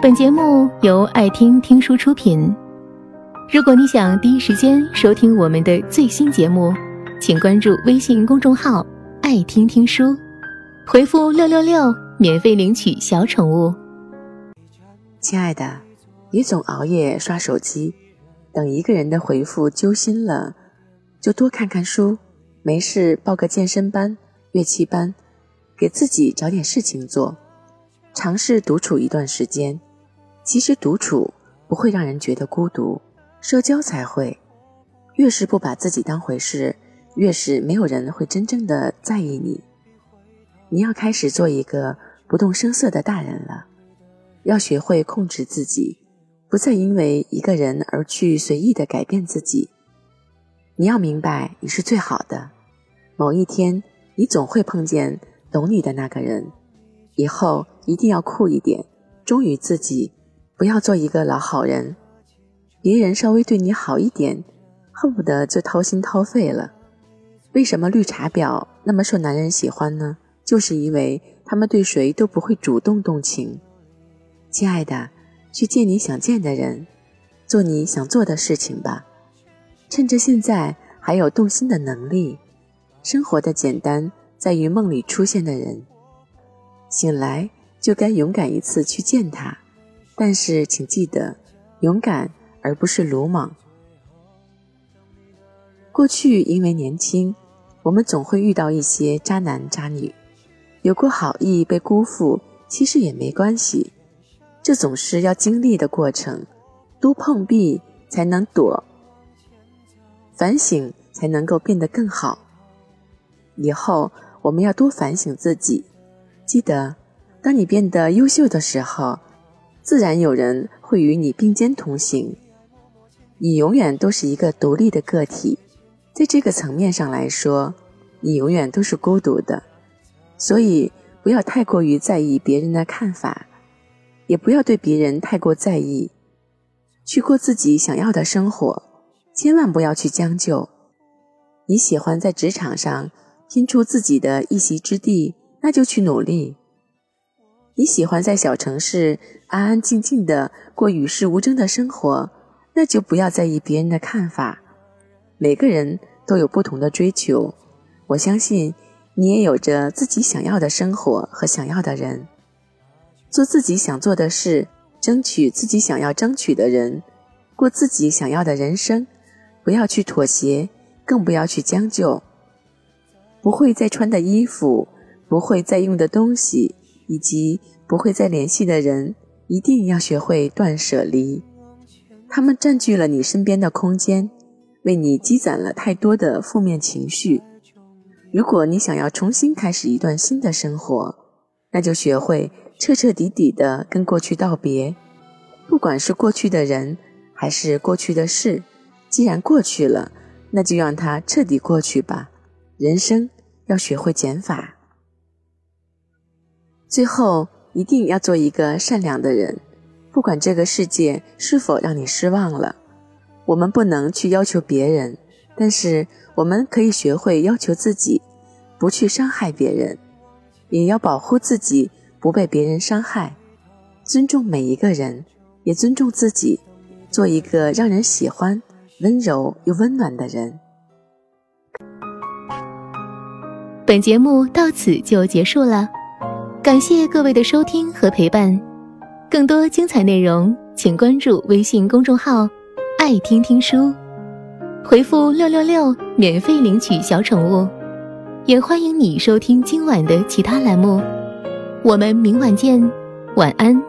本节目由爱听听书出品。如果你想第一时间收听我们的最新节目，请关注微信公众号“爱听听书”，回复“六六六”免费领取小宠物。亲爱的，你总熬夜刷手机，等一个人的回复揪心了，就多看看书，没事报个健身班、乐器班，给自己找点事情做，尝试独处一段时间。其实独处不会让人觉得孤独，社交才会。越是不把自己当回事，越是没有人会真正的在意你。你要开始做一个不动声色的大人了，要学会控制自己，不再因为一个人而去随意的改变自己。你要明白，你是最好的。某一天，你总会碰见懂你的那个人。以后一定要酷一点，忠于自己。不要做一个老好人，别人稍微对你好一点，恨不得就掏心掏肺了。为什么绿茶婊那么受男人喜欢呢？就是因为他们对谁都不会主动动情。亲爱的，去见你想见的人，做你想做的事情吧。趁着现在还有动心的能力，生活的简单在于梦里出现的人。醒来就该勇敢一次去见他。但是，请记得，勇敢而不是鲁莽。过去因为年轻，我们总会遇到一些渣男渣女，有过好意被辜负，其实也没关系，这总是要经历的过程，多碰壁才能躲，反省才能够变得更好。以后我们要多反省自己，记得，当你变得优秀的时候。自然有人会与你并肩同行，你永远都是一个独立的个体，在这个层面上来说，你永远都是孤独的。所以不要太过于在意别人的看法，也不要对别人太过在意，去过自己想要的生活，千万不要去将就。你喜欢在职场上拼出自己的一席之地，那就去努力。你喜欢在小城市安安静静的过与世无争的生活，那就不要在意别人的看法。每个人都有不同的追求，我相信你也有着自己想要的生活和想要的人。做自己想做的事，争取自己想要争取的人，过自己想要的人生。不要去妥协，更不要去将就。不会再穿的衣服，不会再用的东西。以及不会再联系的人，一定要学会断舍离。他们占据了你身边的空间，为你积攒了太多的负面情绪。如果你想要重新开始一段新的生活，那就学会彻彻底底的跟过去道别。不管是过去的人，还是过去的事，既然过去了，那就让它彻底过去吧。人生要学会减法。最后，一定要做一个善良的人，不管这个世界是否让你失望了。我们不能去要求别人，但是我们可以学会要求自己，不去伤害别人，也要保护自己不被别人伤害。尊重每一个人，也尊重自己，做一个让人喜欢、温柔又温暖的人。本节目到此就结束了。感谢各位的收听和陪伴，更多精彩内容请关注微信公众号“爱听听书”，回复“六六六”免费领取小宠物，也欢迎你收听今晚的其他栏目。我们明晚见，晚安。